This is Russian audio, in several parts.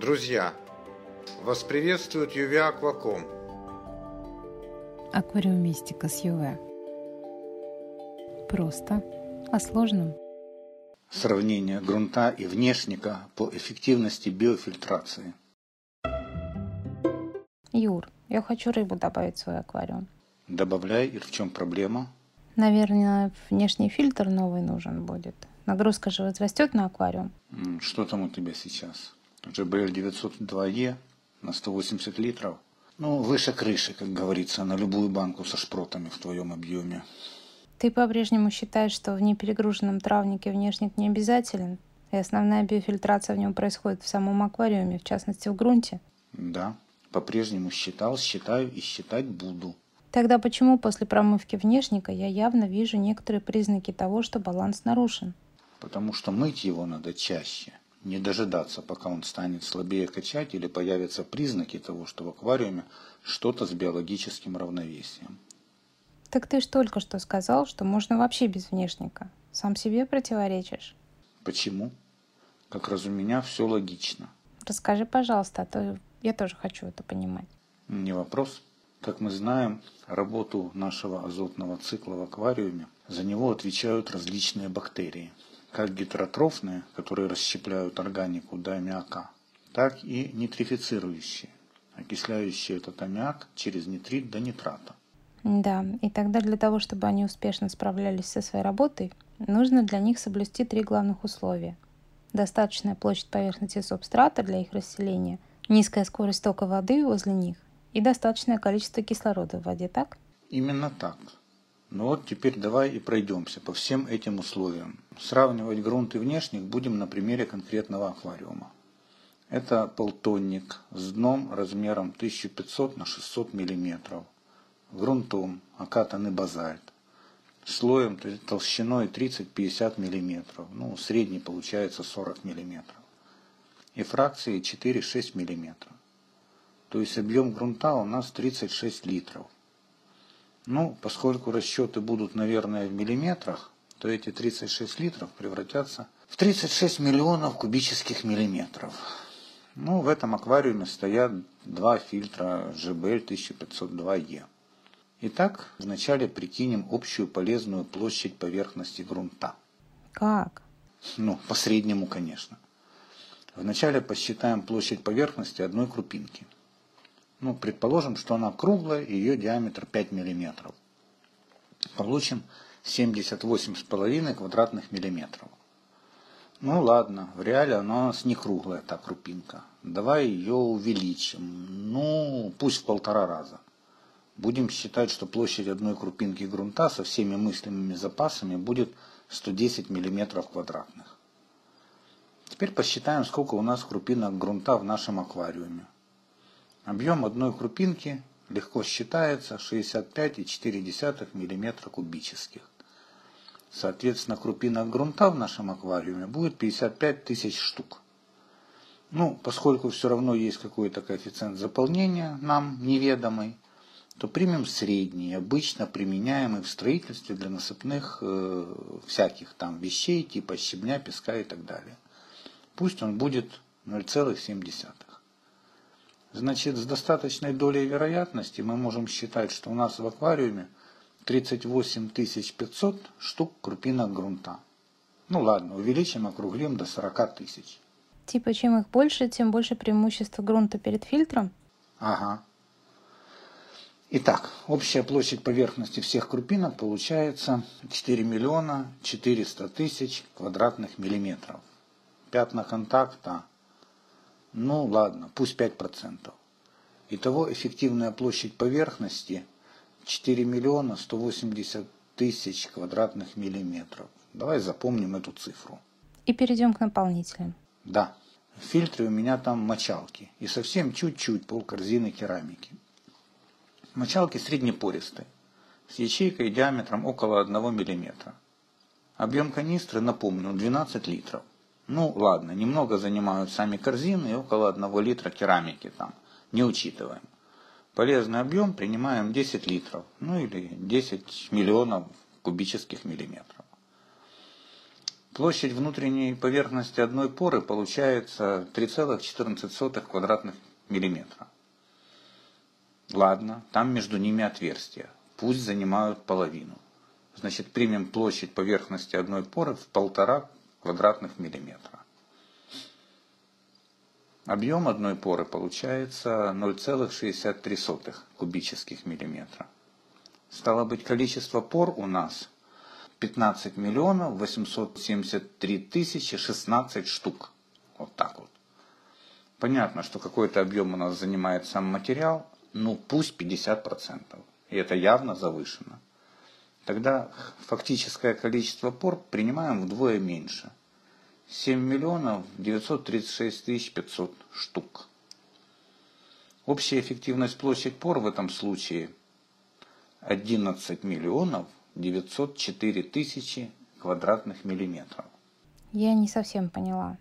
Друзья, вас приветствует Юве Акваком. Аквариумистика с ЮВ. Просто о сложном. Сравнение грунта и внешника по эффективности биофильтрации. Юр, я хочу рыбу добавить в свой аквариум. Добавляй, и в чем проблема? Наверное, внешний фильтр новый нужен будет. Нагрузка же возрастет на аквариум. Что там у тебя сейчас? JBL 902E на 180 литров. Ну, выше крыши, как говорится, на любую банку со шпротами в твоем объеме. Ты по-прежнему считаешь, что в неперегруженном травнике внешник не обязателен? И основная биофильтрация в нем происходит в самом аквариуме, в частности в грунте? Да, по-прежнему считал, считаю и считать буду. Тогда почему после промывки внешника я явно вижу некоторые признаки того, что баланс нарушен? Потому что мыть его надо чаще. Не дожидаться, пока он станет слабее качать или появятся признаки того, что в аквариуме что-то с биологическим равновесием. Так ты ж только что сказал, что можно вообще без внешника. Сам себе противоречишь. Почему? Как раз у меня все логично. Расскажи, пожалуйста, а то я тоже хочу это понимать. Не вопрос. Как мы знаем, работу нашего азотного цикла в аквариуме, за него отвечают различные бактерии. Как гетеротрофные, которые расщепляют органику до аммиака, так и нитрифицирующие, окисляющие этот аммиак через нитрит до нитрата. Да, и тогда для того, чтобы они успешно справлялись со своей работой, нужно для них соблюсти три главных условия. Достаточная площадь поверхности субстрата для их расселения, низкая скорость тока воды возле них и достаточное количество кислорода в воде, так? Именно так. Ну вот теперь давай и пройдемся по всем этим условиям. Сравнивать грунт и внешник будем на примере конкретного аквариума. Это полтонник с дном размером 1500 на 600 мм, грунтом окатанный базальт, слоем толщиной 30-50 мм, ну средний получается 40 мм, и фракцией 4-6 мм. То есть объем грунта у нас 36 литров. Ну, поскольку расчеты будут, наверное, в миллиметрах, то эти 36 литров превратятся в 36 миллионов кубических миллиметров. Ну, в этом аквариуме стоят два фильтра GBL 1502E. Итак, вначале прикинем общую полезную площадь поверхности грунта. Как? Ну, по среднему, конечно. Вначале посчитаем площадь поверхности одной крупинки. Ну, предположим, что она круглая, ее диаметр 5 мм. Получим 78,5 квадратных миллиметров. Ну ладно, в реале она у нас не круглая, та крупинка. Давай ее увеличим. Ну, пусть в полтора раза. Будем считать, что площадь одной крупинки грунта со всеми мыслимыми запасами будет 110 мм квадратных. Теперь посчитаем, сколько у нас крупинок грунта в нашем аквариуме. Объем одной крупинки легко считается 65,4 мм кубических. Соответственно, крупинок грунта в нашем аквариуме будет 55 тысяч штук. Ну, поскольку все равно есть какой-то коэффициент заполнения нам неведомый, то примем средний, обычно применяемый в строительстве для насыпных э, всяких там вещей, типа щебня, песка и так далее. Пусть он будет 0,7. Значит, с достаточной долей вероятности мы можем считать, что у нас в аквариуме 38 500 штук крупинок грунта. Ну ладно, увеличим, округлим до 40 тысяч. Типа, чем их больше, тем больше преимущества грунта перед фильтром? Ага. Итак, общая площадь поверхности всех крупинок получается 4 миллиона 400 тысяч квадратных миллиметров. Пятна контакта, ну ладно, пусть 5%. Итого эффективная площадь поверхности 4 миллиона 180 тысяч квадратных миллиметров. Давай запомним эту цифру. И перейдем к наполнителям. Да, в фильтре у меня там мочалки и совсем чуть-чуть полкорзины керамики. Мочалки среднепористые, с ячейкой диаметром около 1 мм. Объем канистры, напомню, 12 литров. Ну ладно, немного занимают сами корзины и около 1 литра керамики там, не учитываем. Полезный объем принимаем 10 литров, ну или 10 миллионов кубических миллиметров. Площадь внутренней поверхности одной поры получается 3,14 квадратных миллиметра. Ладно, там между ними отверстия. Пусть занимают половину. Значит, примем площадь поверхности одной поры в полтора квадратных миллиметра. Объем одной поры получается 0,63 кубических миллиметра. Стало быть, количество пор у нас 15 миллионов 873 тысячи 16 штук. Вот так вот. Понятно, что какой-то объем у нас занимает сам материал, ну пусть 50%. И это явно завышено. Тогда фактическое количество пор принимаем вдвое меньше. 7 миллионов 936 тысяч 500 штук. Общая эффективность площадь пор в этом случае 11 миллионов 904 тысячи квадратных миллиметров. Я не совсем поняла.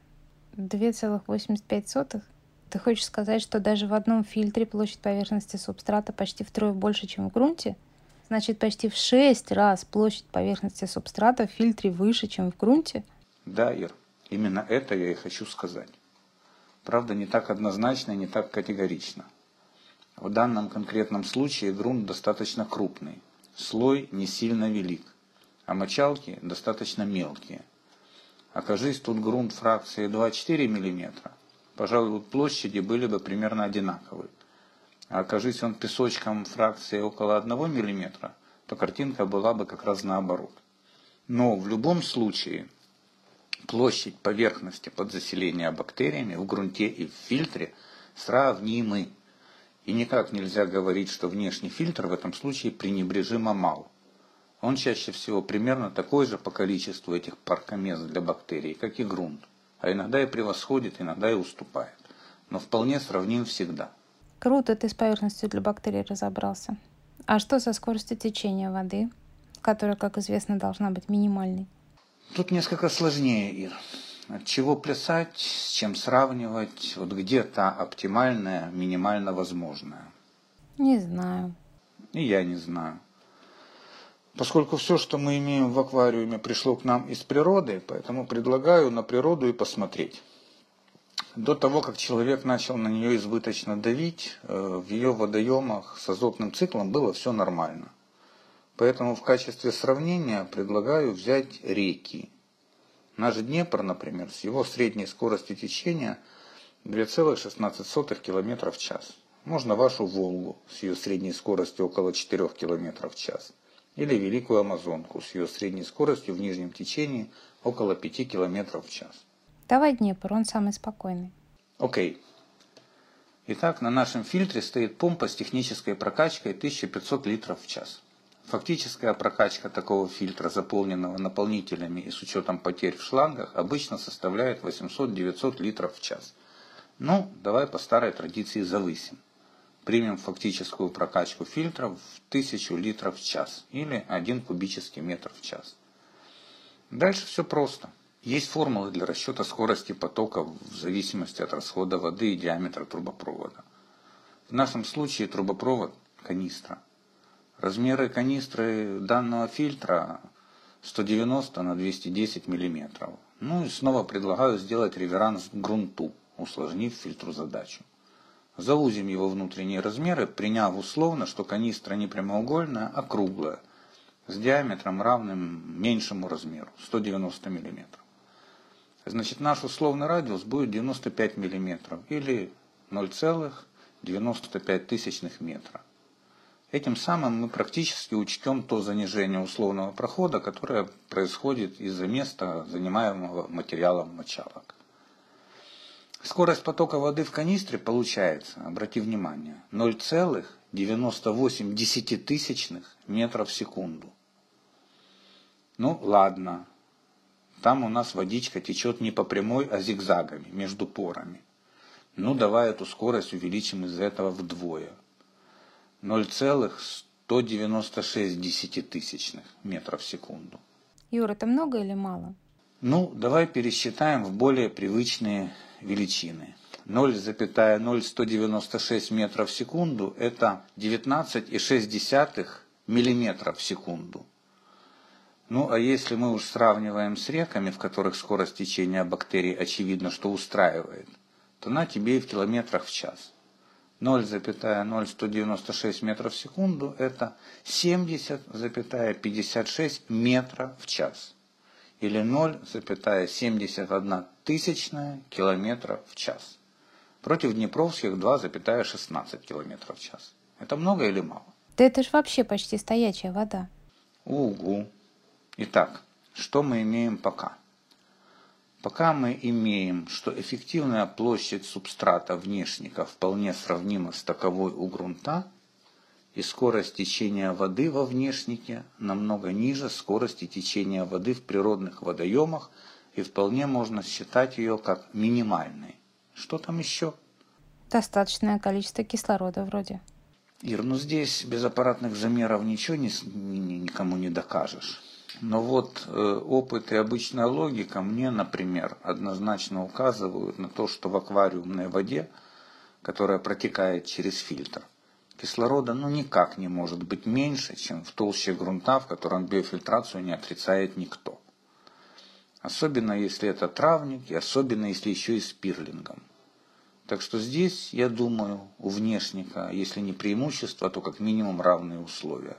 2,85? Ты хочешь сказать, что даже в одном фильтре площадь поверхности субстрата почти втрое больше, чем в грунте? Значит, почти в 6 раз площадь поверхности субстрата в фильтре выше, чем в грунте? Да, Ир, именно это я и хочу сказать. Правда, не так однозначно и не так категорично. В данном конкретном случае грунт достаточно крупный, слой не сильно велик, а мочалки достаточно мелкие. Окажись тут грунт фракции 2,4 мм, пожалуй, площади были бы примерно одинаковые. А окажись он песочком фракции около 1 мм, то картинка была бы как раз наоборот. Но в любом случае площадь поверхности под заселение бактериями в грунте и в фильтре сравнимы. И никак нельзя говорить, что внешний фильтр в этом случае пренебрежимо мал. Он чаще всего примерно такой же по количеству этих паркомест для бактерий, как и грунт. А иногда и превосходит, иногда и уступает. Но вполне сравним всегда. Круто ты с поверхностью для бактерий разобрался. А что со скоростью течения воды, которая, как известно, должна быть минимальной? Тут несколько сложнее, Ир. От чего плясать, с чем сравнивать, вот где то оптимальная, минимально возможная? Не знаю. И я не знаю. Поскольку все, что мы имеем в аквариуме, пришло к нам из природы, поэтому предлагаю на природу и посмотреть. До того, как человек начал на нее избыточно давить, э, в ее водоемах с азотным циклом было все нормально. Поэтому в качестве сравнения предлагаю взять реки. Наш Днепр, например, с его средней скоростью течения 2,16 км в час. Можно вашу Волгу с ее средней скоростью около 4 км в час. Или Великую Амазонку с ее средней скоростью в нижнем течении около 5 км в час. Давай Днепр, он самый спокойный. Окей. Итак, на нашем фильтре стоит помпа с технической прокачкой 1500 литров в час. Фактическая прокачка такого фильтра, заполненного наполнителями и с учетом потерь в шлангах, обычно составляет 800-900 литров в час. Ну, давай по старой традиции завысим. Примем фактическую прокачку фильтра в 1000 литров в час или 1 кубический метр в час. Дальше все просто. Есть формулы для расчета скорости потока в зависимости от расхода воды и диаметра трубопровода. В нашем случае трубопровод – канистра. Размеры канистры данного фильтра 190 на 210 мм. Ну и снова предлагаю сделать реверанс грунту, усложнив фильтру задачу. Заузим его внутренние размеры, приняв условно, что канистра не прямоугольная, а круглая, с диаметром равным меньшему размеру, 190 мм. Значит, наш условный радиус будет 95 мм или 0,95 метра. Этим самым мы практически учтем то занижение условного прохода, которое происходит из-за места, занимаемого материалом мочалок. Скорость потока воды в канистре получается, обрати внимание, 0,98 десятитысячных метров в секунду. Ну ладно, там у нас водичка течет не по прямой, а зигзагами, между порами. Ну давай эту скорость увеличим из этого вдвое – 0,196 десятитысячных метров в секунду. Юра, это много или мало? Ну, давай пересчитаем в более привычные величины. 0,0196 метров в секунду – это 19,6 миллиметров в секунду. Ну, а если мы уж сравниваем с реками, в которых скорость течения бактерий очевидно, что устраивает, то на тебе и в километрах в час. 0,0196 метров в секунду – это 70,56 метра в час. Или 0,71 тысячная километра в час. Против днепровских 2,16 километра в час. Это много или мало? Да это ж вообще почти стоячая вода. Угу. Итак, что мы имеем пока? Пока мы имеем, что эффективная площадь субстрата внешника вполне сравнима с таковой у грунта, и скорость течения воды во внешнике намного ниже скорости течения воды в природных водоемах, и вполне можно считать ее как минимальной. Что там еще? Достаточное количество кислорода вроде. Ир, ну здесь без аппаратных замеров ничего не, ни, никому не докажешь. Но вот э, опыт и обычная логика мне, например, однозначно указывают на то, что в аквариумной воде, которая протекает через фильтр, кислорода ну никак не может быть меньше, чем в толще грунта, в котором биофильтрацию не отрицает никто. Особенно если это травник, и особенно если еще и с пирлингом. Так что здесь, я думаю, у внешника, если не преимущество, то как минимум равные условия.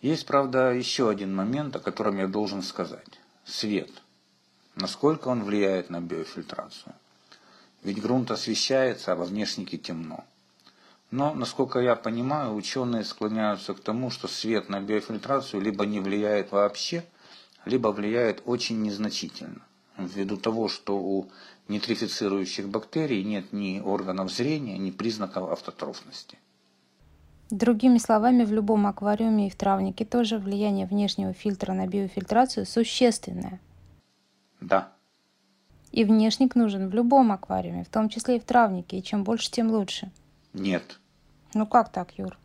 Есть, правда, еще один момент, о котором я должен сказать. Свет. Насколько он влияет на биофильтрацию? Ведь грунт освещается, а во внешнике темно. Но, насколько я понимаю, ученые склоняются к тому, что свет на биофильтрацию либо не влияет вообще, либо влияет очень незначительно. Ввиду того, что у нитрифицирующих бактерий нет ни органов зрения, ни признаков автотрофности. Другими словами, в любом аквариуме и в травнике тоже влияние внешнего фильтра на биофильтрацию существенное. Да. И внешник нужен в любом аквариуме, в том числе и в травнике, и чем больше, тем лучше. Нет. Ну как так, Юр?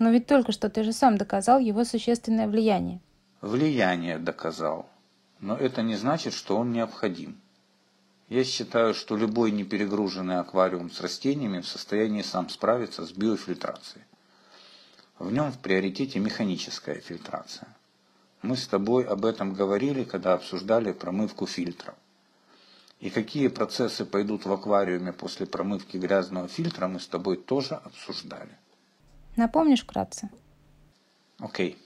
Но ведь только что ты же сам доказал его существенное влияние. Влияние доказал. Но это не значит, что он необходим. Я считаю, что любой неперегруженный аквариум с растениями в состоянии сам справиться с биофильтрацией. В нем в приоритете механическая фильтрация. Мы с тобой об этом говорили, когда обсуждали промывку фильтров. И какие процессы пойдут в аквариуме после промывки грязного фильтра, мы с тобой тоже обсуждали. Напомнишь вкратце? Окей.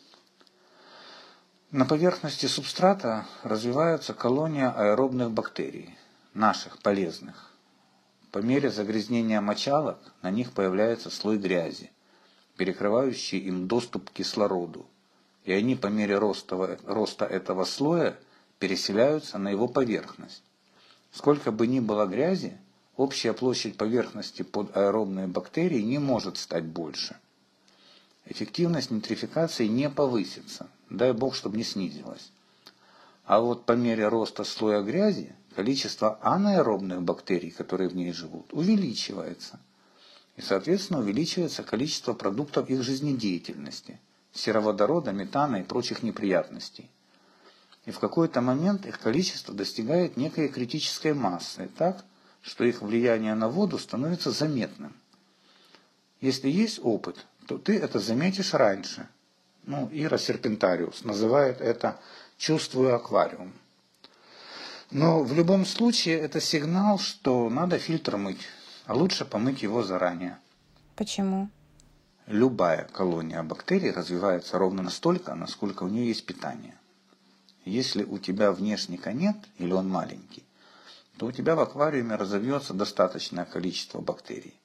На поверхности субстрата развивается колония аэробных бактерий, наших, полезных. По мере загрязнения мочалок на них появляется слой грязи – перекрывающие им доступ к кислороду, и они по мере роста, роста этого слоя переселяются на его поверхность. Сколько бы ни было грязи, общая площадь поверхности под аэробные бактерии не может стать больше. Эффективность нитрификации не повысится, дай бог, чтобы не снизилась. А вот по мере роста слоя грязи количество анаэробных бактерий, которые в ней живут, увеличивается – и, соответственно, увеличивается количество продуктов их жизнедеятельности – сероводорода, метана и прочих неприятностей. И в какой-то момент их количество достигает некой критической массы, так, что их влияние на воду становится заметным. Если есть опыт, то ты это заметишь раньше. Ну, Ира Серпентариус называет это «чувствую аквариум». Но в любом случае это сигнал, что надо фильтр мыть. А лучше помыть его заранее. Почему? Любая колония бактерий развивается ровно настолько, насколько у нее есть питание. Если у тебя внешника нет или он маленький, то у тебя в аквариуме разовьется достаточное количество бактерий.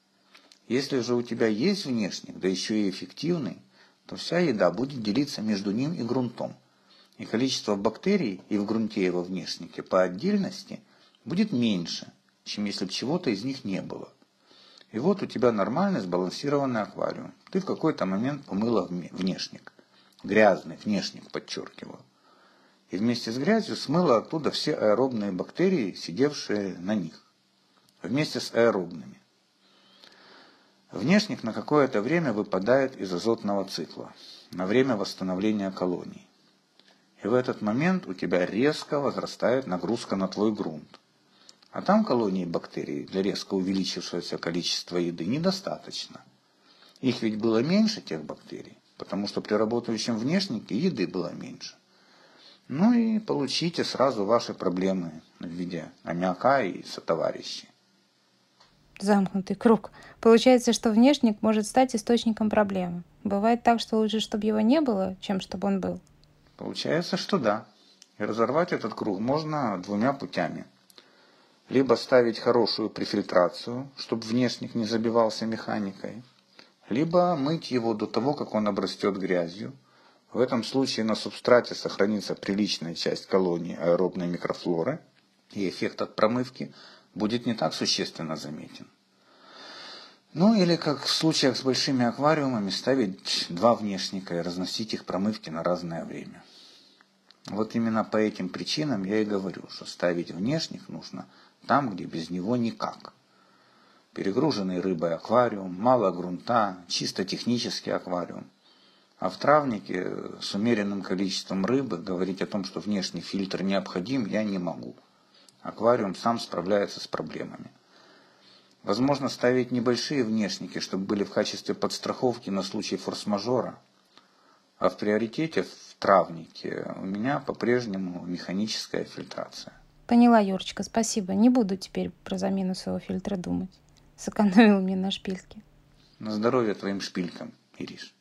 Если же у тебя есть внешник, да еще и эффективный, то вся еда будет делиться между ним и грунтом. И количество бактерий и в грунте, во внешнике по отдельности будет меньше – чем если бы чего-то из них не было. И вот у тебя нормальный сбалансированный аквариум. Ты в какой-то момент помыла внешник. Грязный внешник, подчеркиваю. И вместе с грязью смыла оттуда все аэробные бактерии, сидевшие на них. Вместе с аэробными. Внешник на какое-то время выпадает из азотного цикла, на время восстановления колоний. И в этот момент у тебя резко возрастает нагрузка на твой грунт. А там колонии бактерий для резко увеличившегося количества еды недостаточно. Их ведь было меньше, тех бактерий. потому что при работающем внешнике еды было меньше. Ну и получите сразу ваши проблемы в виде аммиака и сотоварищей. Замкнутый круг. Получается, что внешник может стать источником проблемы. Бывает так, что лучше, чтобы его не было, чем чтобы он был. Получается, что да. И разорвать этот круг можно двумя путями. Либо ставить хорошую префильтрацию, чтобы внешник не забивался механикой, либо мыть его до того, как он обрастет грязью. В этом случае на субстрате сохранится приличная часть колонии аэробной микрофлоры, и эффект от промывки будет не так существенно заметен. Ну или как в случаях с большими аквариумами ставить два внешника и разносить их промывки на разное время. Вот именно по этим причинам я и говорю, что ставить внешник нужно там, где без него никак. Перегруженный рыбой аквариум, мало грунта, чисто технический аквариум. А в травнике с умеренным количеством рыбы говорить о том, что внешний фильтр необходим, я не могу. Аквариум сам справляется с проблемами. Возможно ставить небольшие внешники, чтобы были в качестве подстраховки на случай форс-мажора. А в приоритете в травнике у меня по-прежнему механическая фильтрация. Поняла, Юрочка, спасибо. Не буду теперь про замену своего фильтра думать. Сэкономил мне на шпильке. На здоровье твоим шпилькам, Ириш.